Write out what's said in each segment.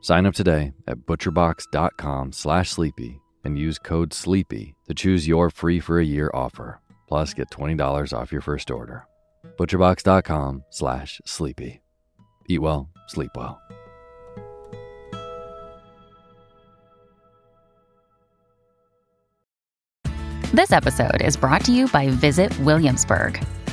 Sign up today at butcherbox.com slash sleepy and use code SLEEPY to choose your free for a year offer. Plus, get $20 off your first order. butcherbox.com slash sleepy. Eat well, sleep well. This episode is brought to you by Visit Williamsburg.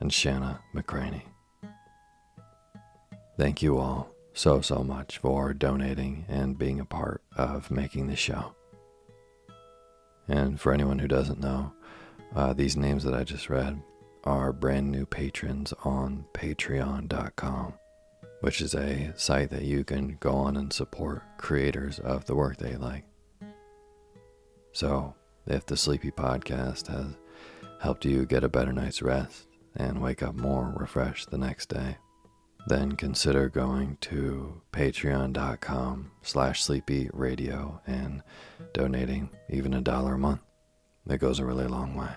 and Shanna McCraney. Thank you all so, so much for donating and being a part of making this show. And for anyone who doesn't know, uh, these names that I just read are brand new patrons on patreon.com, which is a site that you can go on and support creators of the work they like. So, if the Sleepy Podcast has helped you get a better night's rest and wake up more refreshed the next day, then consider going to patreon.com slash sleepy radio and donating even a dollar a month. it goes a really long way.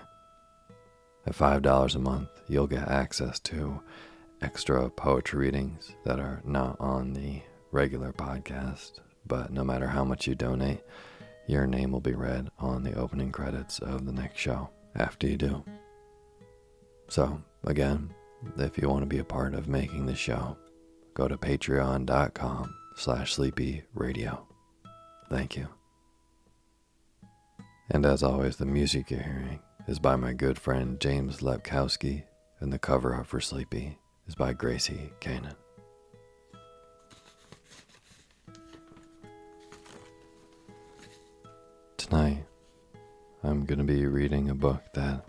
At $5 a month, you'll get access to extra poetry readings that are not on the regular podcast, but no matter how much you donate, your name will be read on the opening credits of the next show after you do. So, again, if you want to be a part of making the show, go to patreon.com slash sleepy radio. Thank you. And as always, the music you're hearing is by my good friend James Lepkowski, and the cover art for Sleepy is by Gracie Kanan. Tonight, I'm going to be reading a book that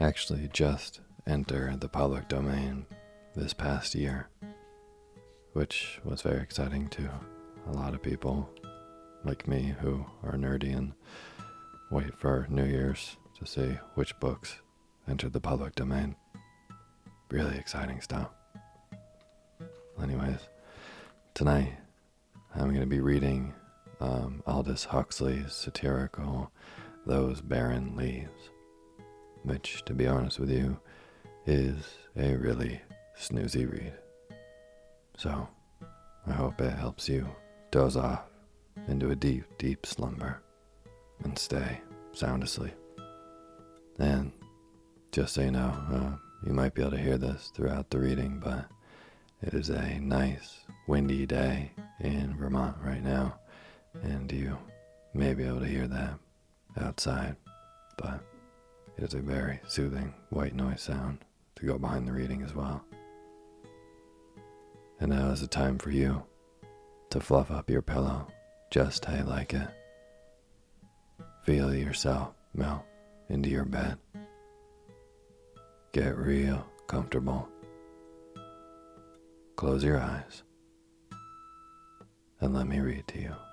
actually just entered the public domain this past year, which was very exciting to a lot of people like me who are nerdy and wait for New Year's to see which books entered the public domain. Really exciting stuff. Anyways, tonight I'm going to be reading um, Aldous Huxley's satirical Those Barren Leaves, which, to be honest with you, is a really snoozy read. So, I hope it helps you doze off into a deep, deep slumber and stay sound asleep. And just so you know, uh, you might be able to hear this throughout the reading, but it is a nice, windy day in Vermont right now, and you may be able to hear that outside, but it is a very soothing white noise sound to go behind the reading as well. And now is the time for you to fluff up your pillow just how you like it. Feel yourself melt into your bed. Get real comfortable. Close your eyes and let me read to you.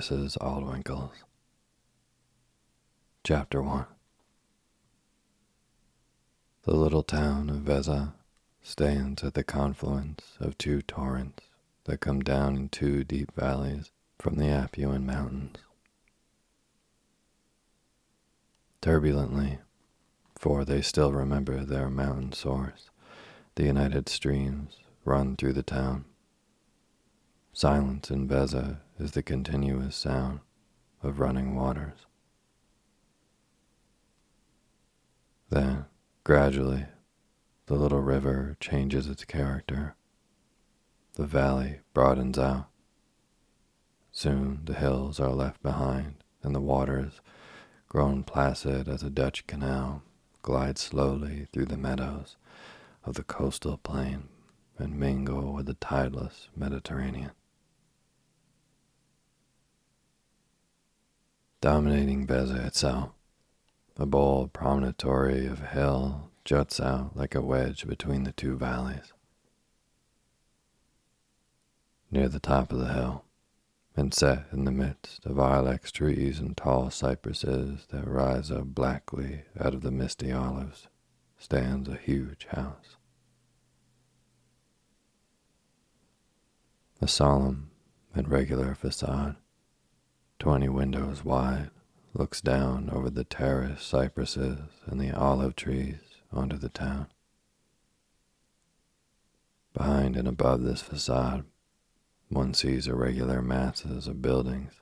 Mrs. Aldwinkle's. Chapter 1 The little town of Vezza stands at the confluence of two torrents that come down in two deep valleys from the Apuan Mountains. Turbulently, for they still remember their mountain source, the united streams run through the town. Silence in Vezza is the continuous sound of running waters. Then, gradually, the little river changes its character. The valley broadens out. Soon the hills are left behind, and the waters, grown placid as a Dutch canal, glide slowly through the meadows of the coastal plain and mingle with the tideless Mediterranean. Dominating Vezza itself, a bold promontory of hill juts out like a wedge between the two valleys. Near the top of the hill, and set in the midst of ilex trees and tall cypresses that rise up blackly out of the misty olives, stands a huge house. A solemn and regular facade twenty windows wide, looks down over the terraced cypresses and the olive trees onto the town. Behind and above this facade, one sees irregular masses of buildings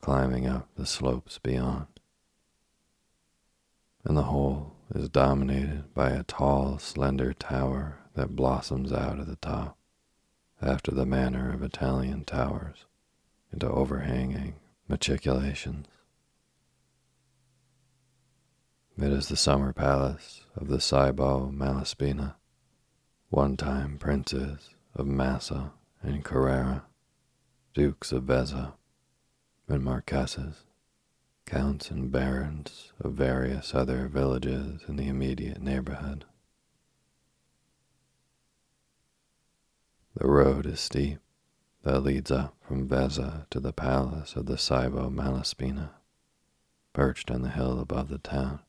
climbing up the slopes beyond. And the whole is dominated by a tall, slender tower that blossoms out at the top, after the manner of Italian towers, into overhanging Machicolations. It is the summer palace of the Cybo Malaspina, one time princes of Massa and Carrara, dukes of Vezza and marquesses, counts and barons of various other villages in the immediate neighborhood. The road is steep that leads up from Vezza to the palace of the Cybo Malaspina, perched on the hill above the town.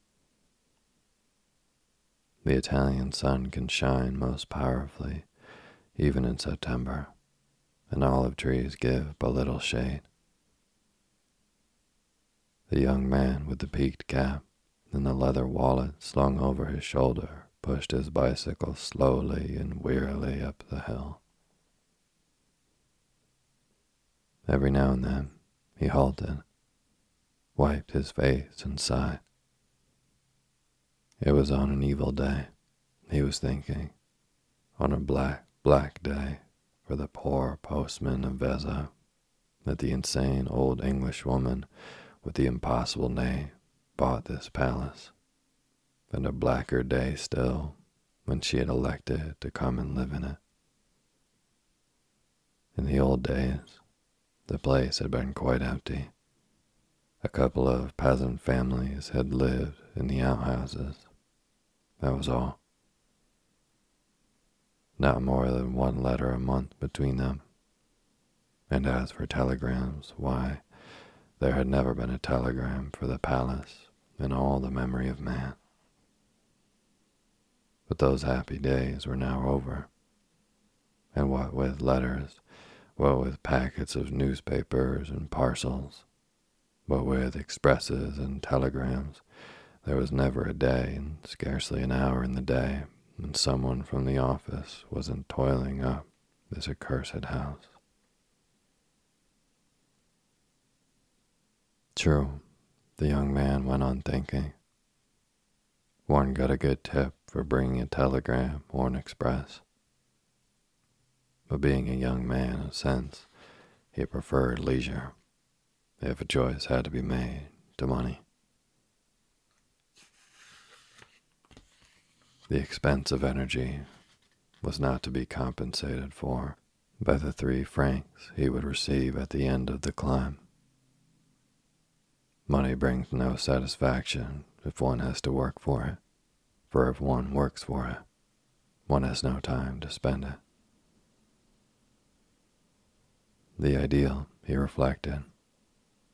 The Italian sun can shine most powerfully, even in September, and olive trees give but little shade. The young man with the peaked cap and the leather wallet slung over his shoulder pushed his bicycle slowly and wearily up the hill. Every now and then he halted, wiped his face, and sighed. It was on an evil day, he was thinking, on a black, black day for the poor postman of Vezza, that the insane old Englishwoman with the impossible name bought this palace, and a blacker day still when she had elected to come and live in it. In the old days, the place had been quite empty. A couple of peasant families had lived in the outhouses. That was all. Not more than one letter a month between them. And as for telegrams, why, there had never been a telegram for the palace in all the memory of man. But those happy days were now over. And what with letters, what with packets of newspapers and parcels, what with expresses and telegrams, there was never a day and scarcely an hour in the day when someone from the office wasn't toiling up this accursed house. True, the young man went on thinking. One got a good tip for bringing a telegram or an express. But being a young man of sense, he preferred leisure, if a choice had to be made, to money. The expense of energy was not to be compensated for by the three francs he would receive at the end of the climb. Money brings no satisfaction if one has to work for it, for if one works for it, one has no time to spend it. The ideal, he reflected,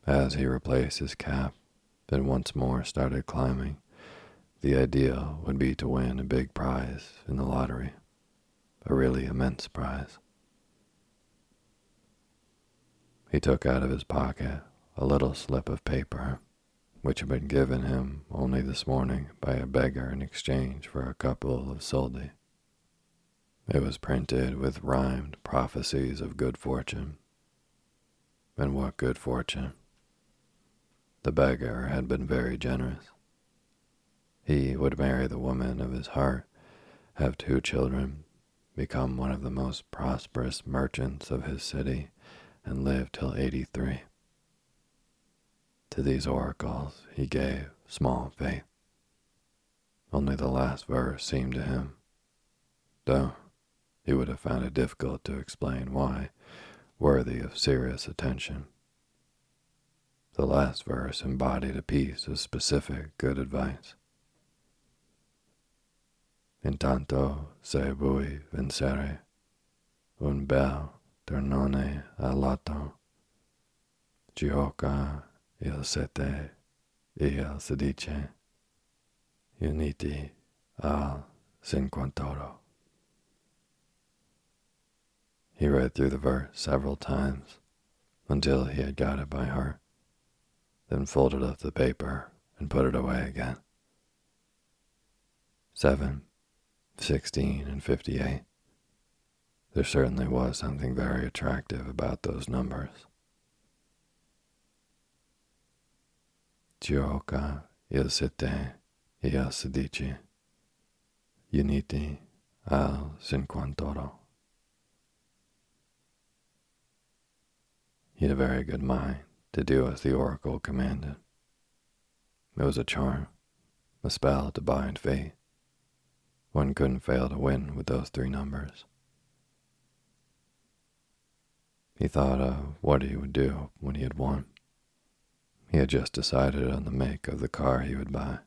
as he replaced his cap and once more started climbing, the ideal would be to win a big prize in the lottery, a really immense prize. He took out of his pocket a little slip of paper which had been given him only this morning by a beggar in exchange for a couple of soldi. It was printed with rhymed prophecies of good fortune and what good fortune. The beggar had been very generous. He would marry the woman of his heart, have two children, become one of the most prosperous merchants of his city, and live till 83. To these oracles he gave small faith. Only the last verse seemed to him, though he would have found it difficult to explain why worthy of serious attention. The last verse embodied a piece of specific good advice. Intanto se vuoi vincere un bel ternone al lato, gioca il sette e il sedici, uniti al cinquantoro. He read through the verse several times until he had got it by heart, then folded up the paper and put it away again. Seven, sixteen, and fifty-eight. There certainly was something very attractive about those numbers. Gioca il sette e sedici, uniti al cinquantoro. He had a very good mind to do as the oracle commanded. It was a charm, a spell to bind fate. One couldn't fail to win with those three numbers. He thought of what he would do when he had won. He had just decided on the make of the car he would buy.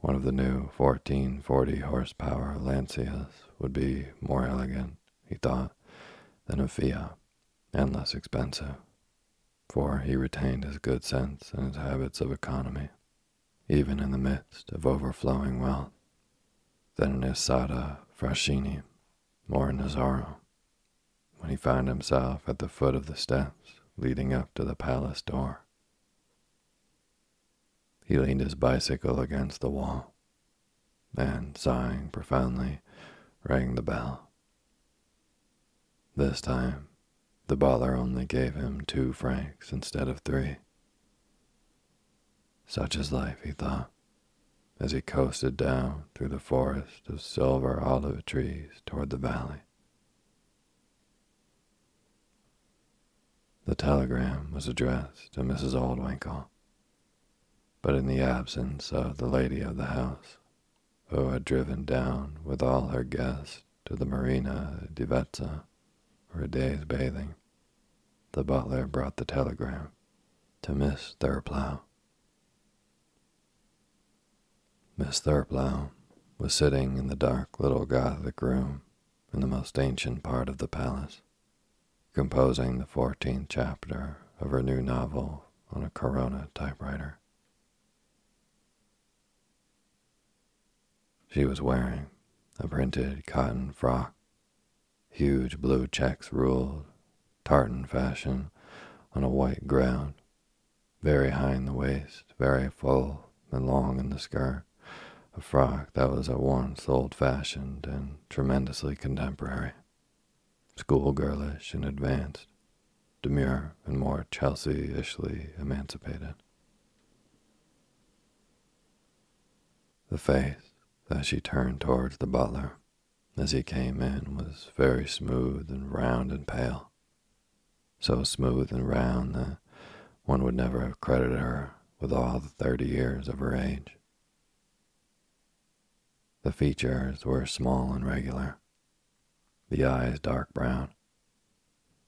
One of the new 1440 horsepower Lancias would be more elegant, he thought, than a Fiat and less expensive, for he retained his good sense and his habits of economy, even in the midst of overflowing wealth, than in Isotta Fraschini or in Nazzaro, when he found himself at the foot of the steps leading up to the palace door. He leaned his bicycle against the wall and, sighing profoundly, rang the bell. This time, the butler only gave him two francs instead of three. Such is life, he thought, as he coasted down through the forest of silver olive trees toward the valley. The telegram was addressed to Mrs. Aldwinkle, but in the absence of the lady of the house, who had driven down with all her guests to the Marina di Vezza for a day's bathing, the butler brought the telegram to Miss Thriplow. Miss Thriplow was sitting in the dark little Gothic room in the most ancient part of the palace, composing the fourteenth chapter of her new novel on a Corona typewriter. She was wearing a printed cotton frock, huge blue checks ruled, tartan fashion, on a white ground, very high in the waist, very full and long in the skirt, a frock that was at once old-fashioned and tremendously contemporary, schoolgirlish and advanced, demure and more Chelsea-ishly emancipated. The face that she turned towards the butler as he came in was very smooth and round and pale, so smooth and round that one would never have credited her with all the thirty years of her age. The features were small and regular, the eyes dark brown,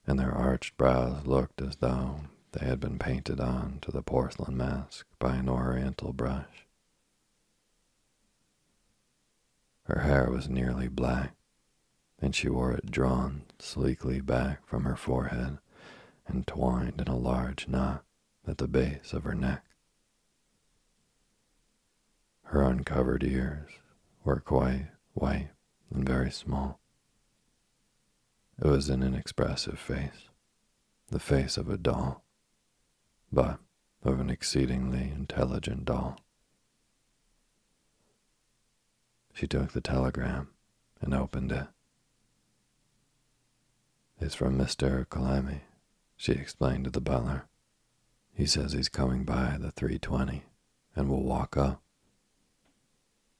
and their arched brows looked as though they had been painted on to the porcelain mask by an oriental brush. Her hair was nearly black, and she wore it drawn sleekly back from her forehead and twined in a large knot at the base of her neck. Her uncovered ears were quite white and very small. It was an inexpressive face, the face of a doll, but of an exceedingly intelligent doll. She took the telegram and opened it. It's from Mr. Calamy, she explained to the butler. He says he's coming by the 320 and will walk up.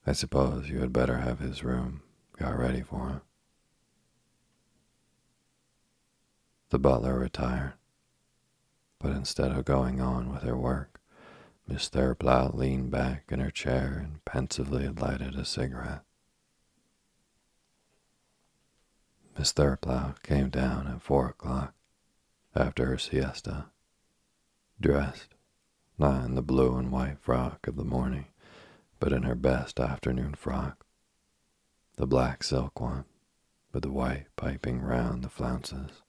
I suppose you had better have his room got ready for him. The butler retired, but instead of going on with her work, Miss Thriplow leaned back in her chair and pensively lighted a cigarette. Miss Thriplow came down at four o'clock after her siesta, dressed not in the blue and white frock of the morning, but in her best afternoon frock, the black silk one with the white piping round the flounces.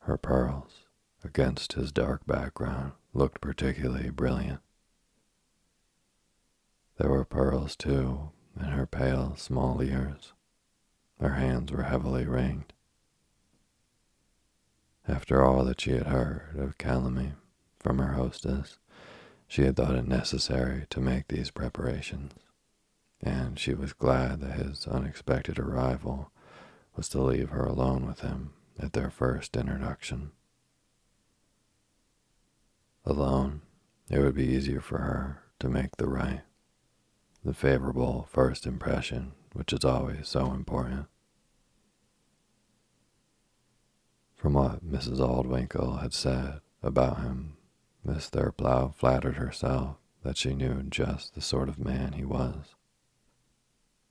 Her pearls against his dark background looked particularly brilliant. There were pearls, too, in her pale, small ears. Her hands were heavily ringed. After all that she had heard of Calamy from her hostess, she had thought it necessary to make these preparations, and she was glad that his unexpected arrival was to leave her alone with him at their first introduction. Alone, it would be easier for her to make the right, the favorable first impression, which is always so important. From what Mrs. Aldwinkle had said about him, Miss Thriplow flattered herself that she knew just the sort of man he was.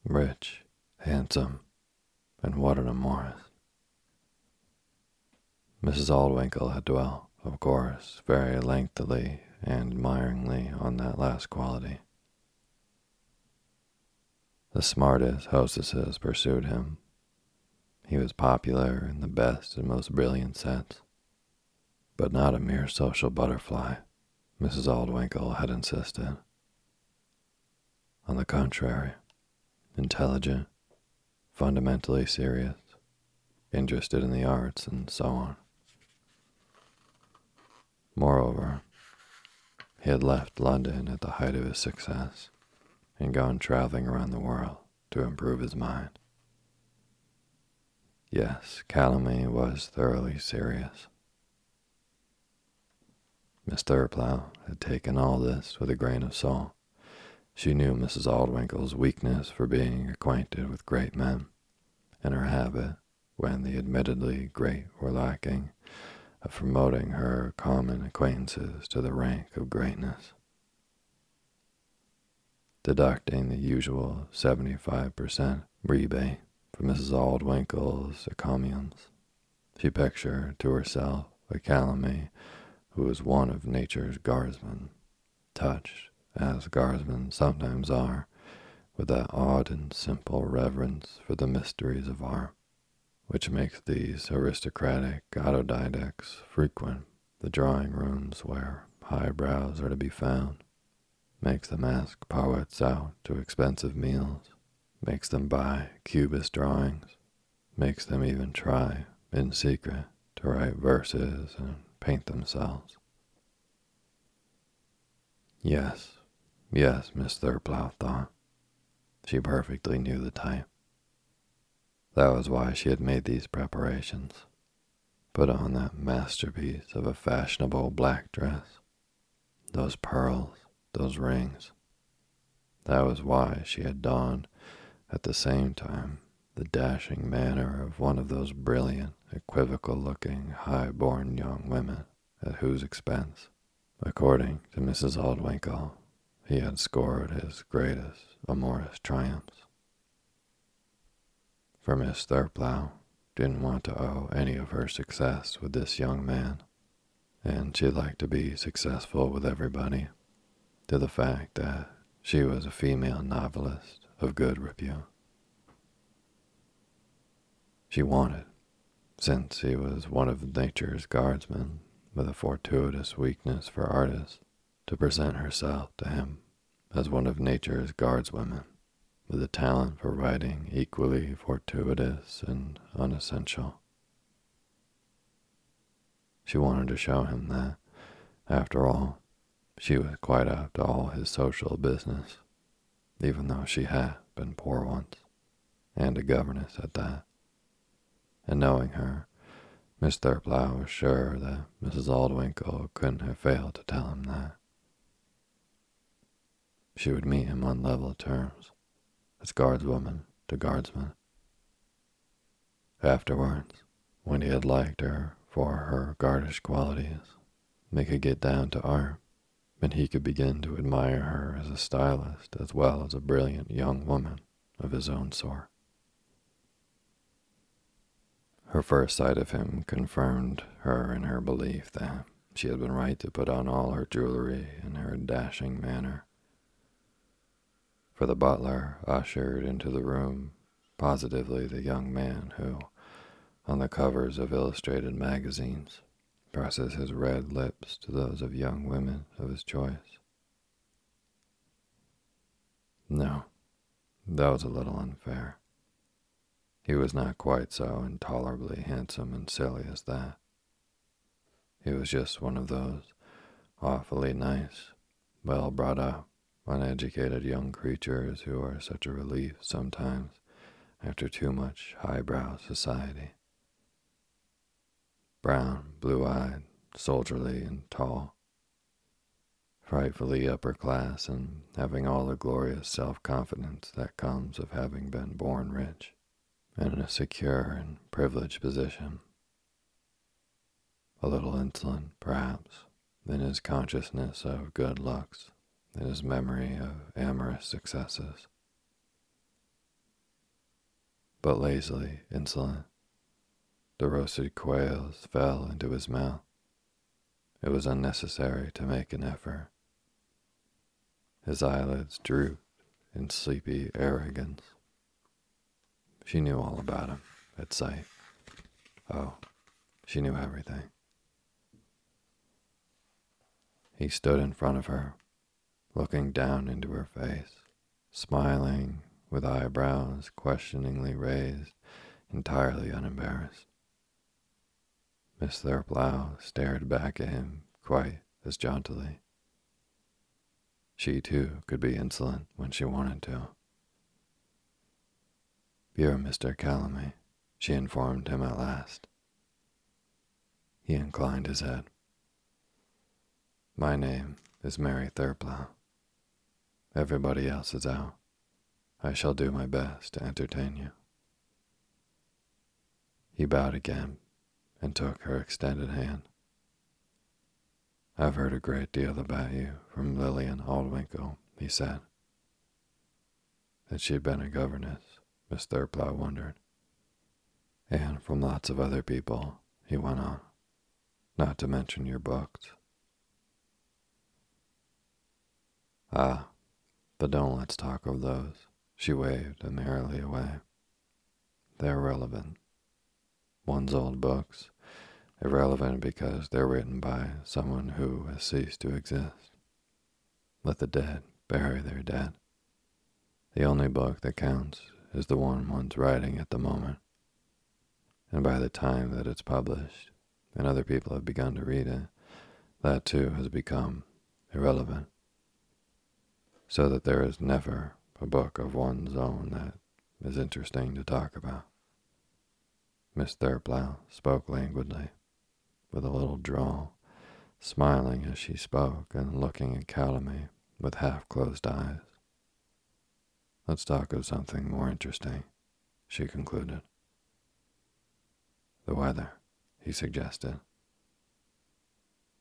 Rich, handsome, and what an amorist. Mrs. Aldwinkle had dwelt of course, very lengthily and admiringly on that last quality. The smartest hostesses pursued him, He was popular in the best and most brilliant sense, but not a mere social butterfly, Mrs. Aldwinkle had insisted. On the contrary, intelligent, fundamentally serious, interested in the arts, and so on. Moreover, he had left London at the height of his success and gone traveling around the world to improve his mind. Yes, Calamy was thoroughly serious. Miss Thriplow had taken all this with a grain of salt. She knew Mrs. Aldwinkle's weakness for being acquainted with great men, and her habit, when the admittedly great were lacking, of promoting her common acquaintances to the rank of greatness. Deducting the usual 75% rebate from Mrs. Aldwinkle's encomiums, she pictured to herself a Calamy who was one of nature's guardsmen, touched, as guardsmen sometimes are, with that odd and simple reverence for the mysteries of art which makes these aristocratic autodidacts frequent the drawing rooms where highbrows are to be found, makes them ask poets out to expensive meals, makes them buy cubist drawings, makes them even try, in secret, to write verses and paint themselves. Yes, yes, Miss Thriplow thought. She perfectly knew the type. That was why she had made these preparations. Put on that masterpiece of a fashionable black dress, those pearls, those rings. That was why she had donned, at the same time, the dashing manner of one of those brilliant, equivocal looking, high born young women at whose expense, according to Mrs. Aldwinkle, he had scored his greatest amorous triumphs for Miss Thriplow didn't want to owe any of her success with this young man, and she liked to be successful with everybody, to the fact that she was a female novelist of good repute. She wanted, since he was one of nature's guardsmen with a fortuitous weakness for artists, to present herself to him as one of nature's guardswomen with a talent for writing equally fortuitous and unessential. She wanted to show him that, after all, she was quite up to all his social business, even though she had been poor once, and a governess at that. And knowing her, Miss Thriplow was sure that Mrs. Aldwinkle couldn't have failed to tell him that. She would meet him on level terms, as guardswoman to guardsman. Afterwards, when he had liked her for her guardish qualities, they could get down to art, and he could begin to admire her as a stylist as well as a brilliant young woman of his own sort. Her first sight of him confirmed her in her belief that she had been right to put on all her jewelry and her dashing manner for the butler ushered into the room positively the young man who, on the covers of illustrated magazines, presses his red lips to those of young women of his choice. No, that was a little unfair. He was not quite so intolerably handsome and silly as that. He was just one of those awfully nice, well brought up, uneducated young creatures who are such a relief sometimes after too much highbrow society. Brown, blue eyed, soldierly, and tall. Frightfully upper class and having all the glorious self confidence that comes of having been born rich and in a secure and privileged position. A little insolent, perhaps, in his consciousness of good looks in his memory of amorous successes. But lazily insolent, the roasted quails fell into his mouth. It was unnecessary to make an effort. His eyelids drooped in sleepy arrogance. She knew all about him, at sight. Oh, she knew everything. He stood in front of her, looking down into her face, smiling with eyebrows questioningly raised, entirely unembarrassed. Miss Thriplow stared back at him quite as jauntily. She, too, could be insolent when she wanted to. You're Mr. Calamy, she informed him at last. He inclined his head. My name is Mary Thriplow. Everybody else is out. I shall do my best to entertain you. He bowed again and took her extended hand. I've heard a great deal about you from Lillian Aldwinkle, he said. That she'd been a governess, Miss Thriplow wondered. And from lots of other people, he went on, not to mention your books. Ah, but don't let's talk of those. She waved merrily away. They're irrelevant. One's old books, irrelevant because they're written by someone who has ceased to exist. Let the dead bury their dead. The only book that counts is the one one's writing at the moment. And by the time that it's published and other people have begun to read it, that too has become irrelevant. So that there is never a book of one's own that is interesting to talk about. Miss Thriplow spoke languidly with a little drawl, smiling as she spoke and looking at Calamy with half-closed eyes. Let's talk of something more interesting, she concluded. The weather, he suggested.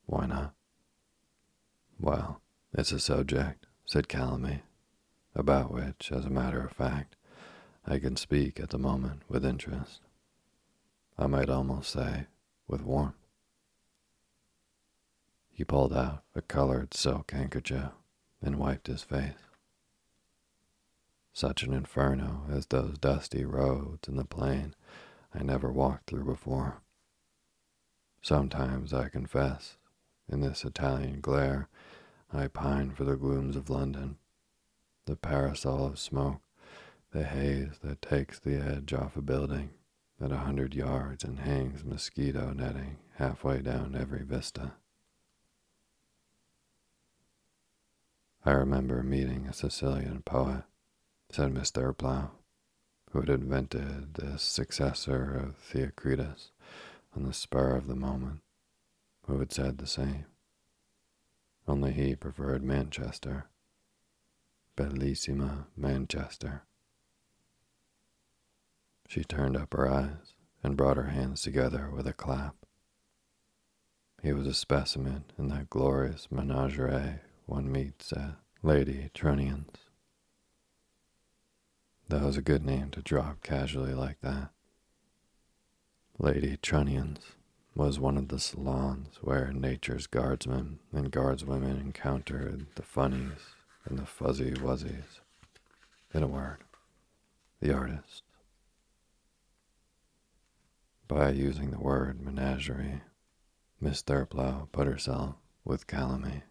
Why not? Well, it's a subject, said Calamy, about which, as a matter of fact, I can speak at the moment with interest. I might almost say with warmth. He pulled out a colored silk handkerchief and wiped his face. Such an inferno as those dusty roads in the plain I never walked through before. Sometimes, I confess, in this Italian glare, I pine for the glooms of London, the parasol of smoke, the haze that takes the edge off a building at a hundred yards and hangs mosquito netting halfway down every vista. I remember meeting a Sicilian poet, said Miss Thriplow, who had invented the successor of Theocritus on the spur of the moment, who had said the same. Only he preferred Manchester. Bellissima Manchester. She turned up her eyes and brought her hands together with a clap. He was a specimen in that glorious menagerie one meets at Lady Trunnion's. That was a good name to drop casually like that. Lady Trunnion's was one of the salons where nature's guardsmen and guardswomen encountered the funnies and the fuzzy wuzzies. In a word, the artists. By using the word menagerie, Miss Thriplow put herself with Calamy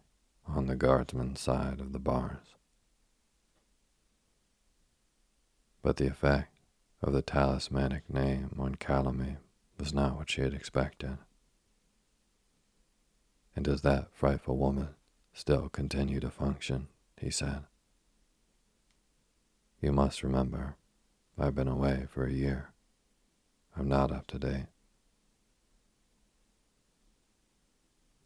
on the guardsman's side of the bars. But the effect of the talismanic name on Calamy was not what she had expected. And does that frightful woman still continue to function? he said. You must remember, I've been away for a year. I'm not up to date.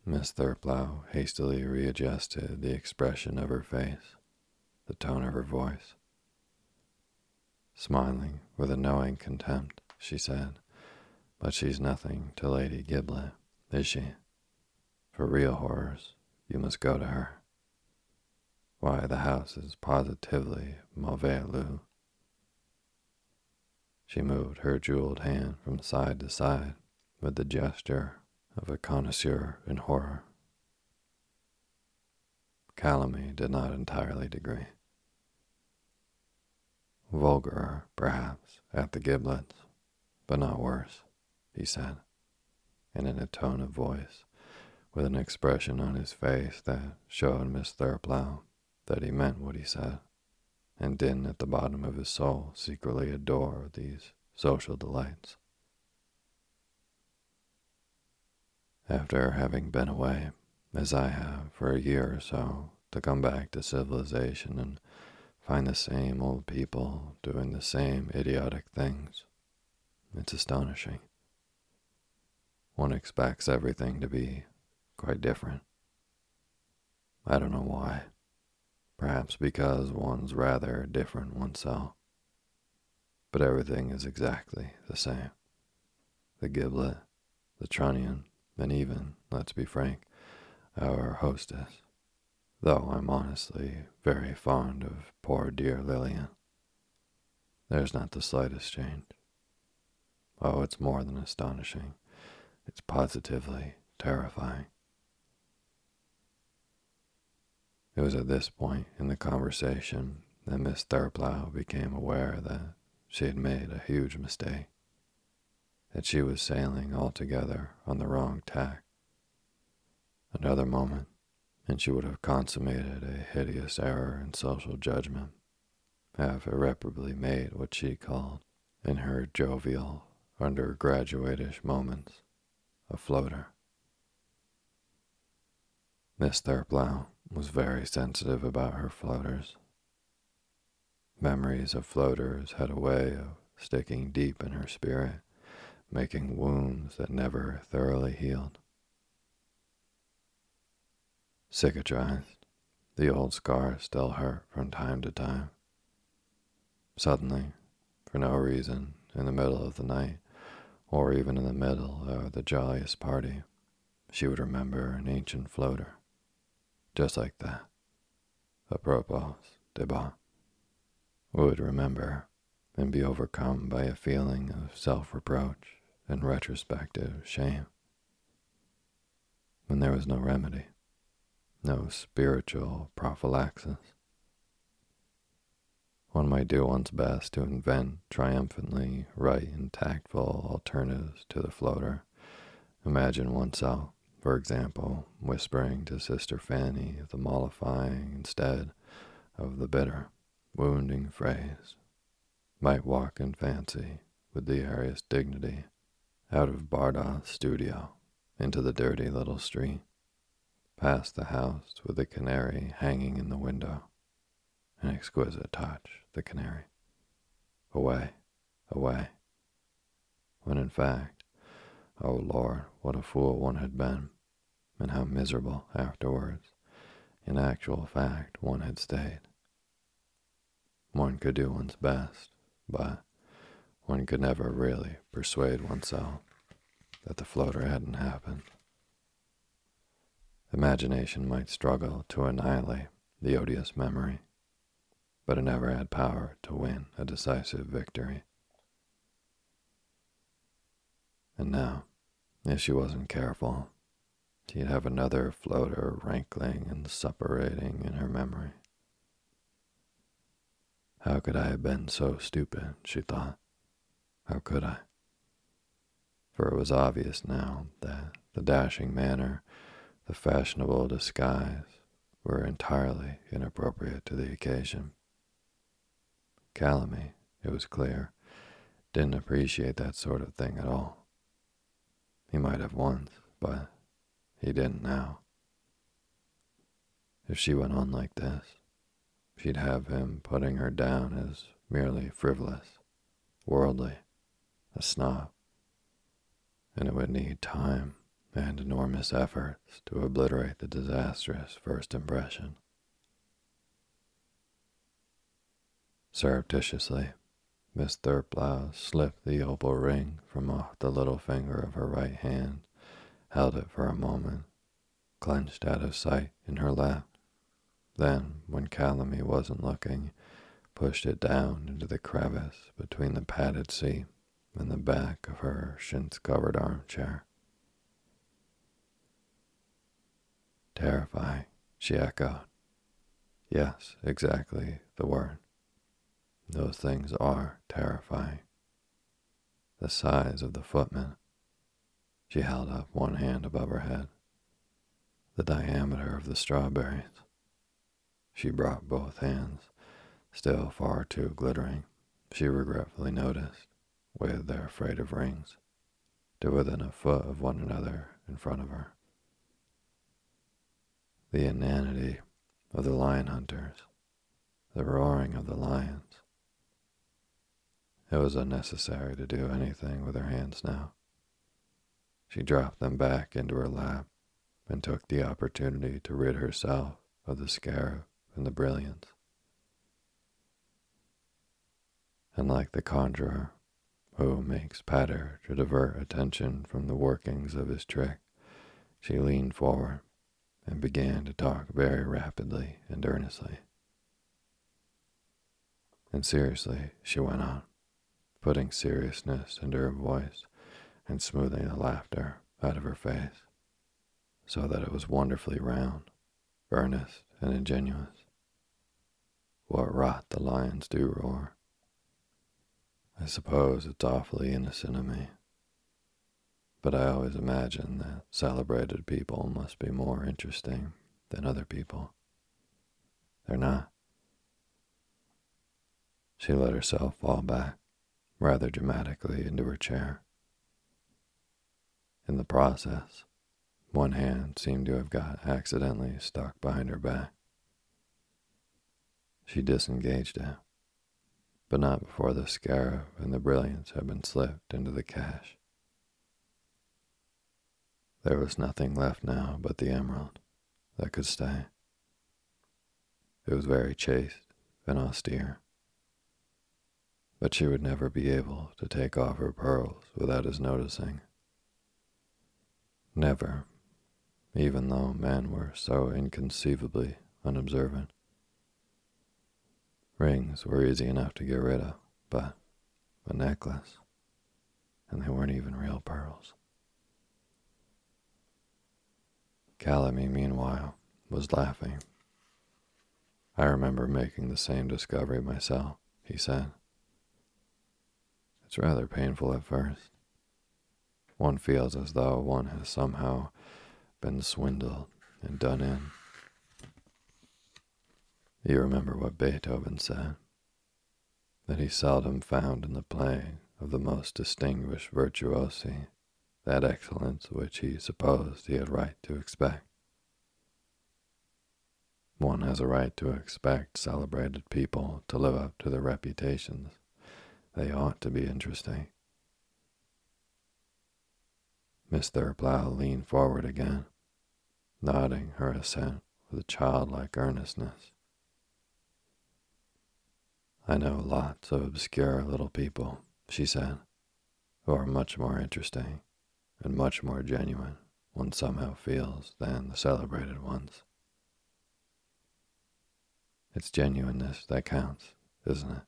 Miss Thriplow hastily readjusted the expression of her face, the tone of her voice. Smiling with a knowing contempt, she said, But she's nothing to Lady Giblet, is she? For real horrors, you must go to her. Why, the house is positively mauvais lieu. She moved her jeweled hand from side to side with the gesture of a connoisseur in horror. Calamy did not entirely agree. Vulgar, perhaps, at the giblets, but not worse, he said, and in a tone of voice with an expression on his face that showed Miss Thriplow that he meant what he said, and didn't at the bottom of his soul secretly adore these social delights. After having been away, as I have, for a year or so, to come back to civilization and find the same old people doing the same idiotic things, it's astonishing. One expects everything to be quite different. I don't know why. Perhaps because one's rather different oneself. But everything is exactly the same. The giblet, the trunnion, and even, let's be frank, our hostess. Though I'm honestly very fond of poor dear Lillian. There's not the slightest change. Oh, it's more than astonishing. It's positively terrifying. It was at this point in the conversation that Miss Thriplow became aware that she had made a huge mistake, that she was sailing altogether on the wrong tack. Another moment, and she would have consummated a hideous error in social judgment, have irreparably made what she called, in her jovial, undergraduatish moments, a floater. Miss Thriplow was very sensitive about her floaters. Memories of floaters had a way of sticking deep in her spirit, making wounds that never thoroughly healed. Cicatrized, the old scars still hurt from time to time. Suddenly, for no reason, in the middle of the night, or even in the middle of the jolliest party, she would remember an ancient floater just like that. Apropos débat, would remember and be overcome by a feeling of self reproach and retrospective shame. When there was no remedy, no spiritual prophylaxis. One might do one's best to invent triumphantly right and tactful alternatives to the floater. Imagine oneself for example, whispering to Sister Fanny the mollifying instead of the bitter, wounding phrase, might walk in fancy with the airiest dignity out of Bardolph's studio into the dirty little street, past the house with the canary hanging in the window. An exquisite touch, the canary. Away, away. When in fact, Oh Lord, what a fool one had been, and how miserable afterwards. In actual fact, one had stayed. One could do one's best, but one could never really persuade oneself that the floater hadn't happened. Imagination might struggle to annihilate the odious memory, but it never had power to win a decisive victory. And now, if she wasn't careful, she'd have another floater rankling and separating in her memory. How could I have been so stupid, she thought. How could I? For it was obvious now that the dashing manner, the fashionable disguise, were entirely inappropriate to the occasion. Calamy, it was clear, didn't appreciate that sort of thing at all. He might have once, but he didn't now. If she went on like this, she'd have him putting her down as merely frivolous, worldly, a snob, and it would need time and enormous efforts to obliterate the disastrous first impression. Surreptitiously, Miss Thriplow slipped the opal ring from off the little finger of her right hand, held it for a moment, clenched out of sight in her lap. Then, when Calamy wasn't looking, pushed it down into the crevice between the padded seat and the back of her chintz-covered armchair. Terrifying, she echoed. Yes, exactly the word. Those things are terrifying. the size of the footman. She held up one hand above her head, the diameter of the strawberries. She brought both hands, still far too glittering, she regretfully noticed, with their freight of rings, to within a foot of one another in front of her. The inanity of the lion hunters, the roaring of the lions. It was unnecessary to do anything with her hands now. She dropped them back into her lap and took the opportunity to rid herself of the scarab and the brilliance. And like the conjurer who makes patter to divert attention from the workings of his trick, she leaned forward and began to talk very rapidly and earnestly. And seriously, she went on, putting seriousness into her voice and smoothing the laughter out of her face, so that it was wonderfully round, earnest, and ingenuous. What rot the lions do roar. Suppose it's awfully innocent of me, but I always imagine that celebrated people must be more interesting than other people. They're not. She let herself fall back rather dramatically into her chair. In the process, one hand seemed to have got accidentally stuck behind her back. She disengaged it, but not before the scarab and the brilliance had been slipped into the cache. There was nothing left now but the emerald that could stay. It was very chaste and austere, but she would never be able to take off her pearls without his noticing. Never, even though men were so inconceivably unobservant. Rings were easy enough to get rid of, but a necklace, and they weren't even real pearls. Calamy, meanwhile, was laughing. I remember making the same discovery myself, he said. It's rather painful at first. One feels as though one has somehow been swindled and done in. You remember what Beethoven said that he seldom found in the playing of the most distinguished virtuosi that excellence which he supposed he had right to expect. One has a right to expect celebrated people to live up to their reputations. They ought to be interesting. Miss Thriplow leaned forward again, nodding her assent with a childlike earnestness. I know lots of obscure little people, she said, who are much more interesting and much more genuine, one somehow feels, than the celebrated ones. It's genuineness that counts, isn't it?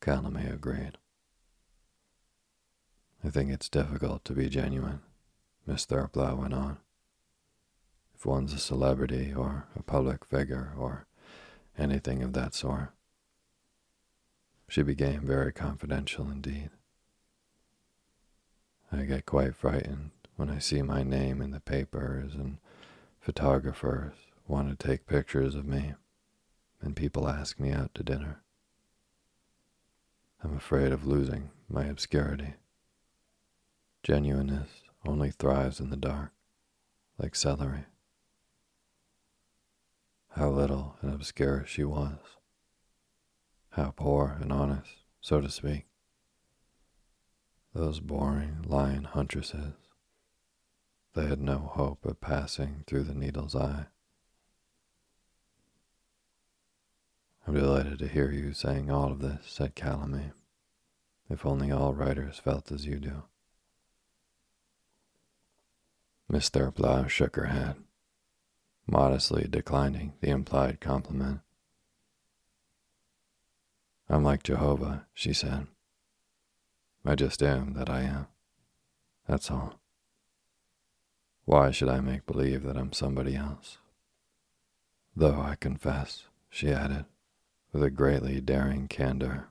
Calamy agreed. I think it's difficult to be genuine, Miss Thriplow went on. If one's a celebrity or a public figure or anything of that sort. She became very confidential indeed. I get quite frightened when I see my name in the papers and photographers want to take pictures of me and people ask me out to dinner. I'm afraid of losing my obscurity. Genuineness only thrives in the dark, like celery. How little and obscure she was. How poor and honest, so to speak. Those boring lion huntresses, they had no hope of passing through the needle's eye. I'm delighted to hear you saying all of this, said Calamy. If only all writers felt as you do. Miss Thriplow shook her head, modestly declining the implied compliment. I'm like Jehovah, she said. I just am that I am. That's all. Why should I make believe that I'm somebody else? Though I confess, she added, with a greatly daring candor,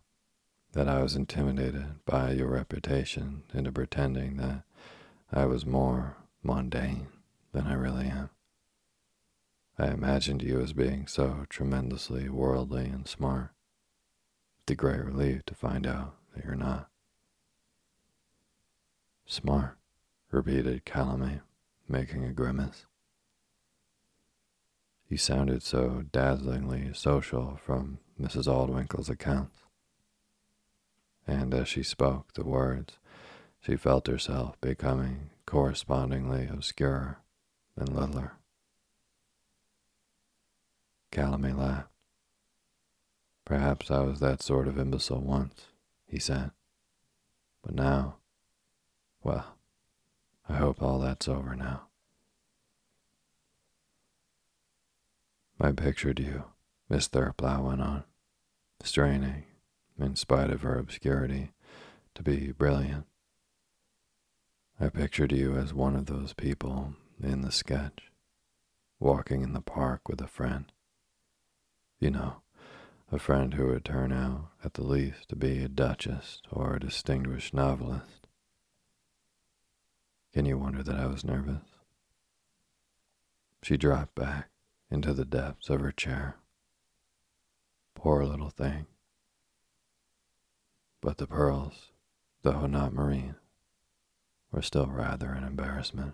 that I was intimidated by your reputation into pretending that I was more mundane than I really am. I imagined you as being so tremendously worldly and smart. It's a great relief to find out that you're not. Smart, repeated Calamy, making a grimace. You sounded so dazzlingly social from Mrs. Aldwinkle's accounts. And as she spoke the words, she felt herself becoming correspondingly obscure and littler. Calamy laughed. Perhaps I was that sort of imbecile once, he said. But now, well, I hope all that's over now. I pictured you, Miss Thriplow went on, straining, in spite of her obscurity, to be brilliant. I pictured you as one of those people in the sketch, walking in the park with a friend. You know, a friend who would turn out, at the least, to be a duchess or a distinguished novelist. Can you wonder that I was nervous? She dropped back into the depths of her chair. Poor little thing. But the pearls, though not marine, were still rather an embarrassment.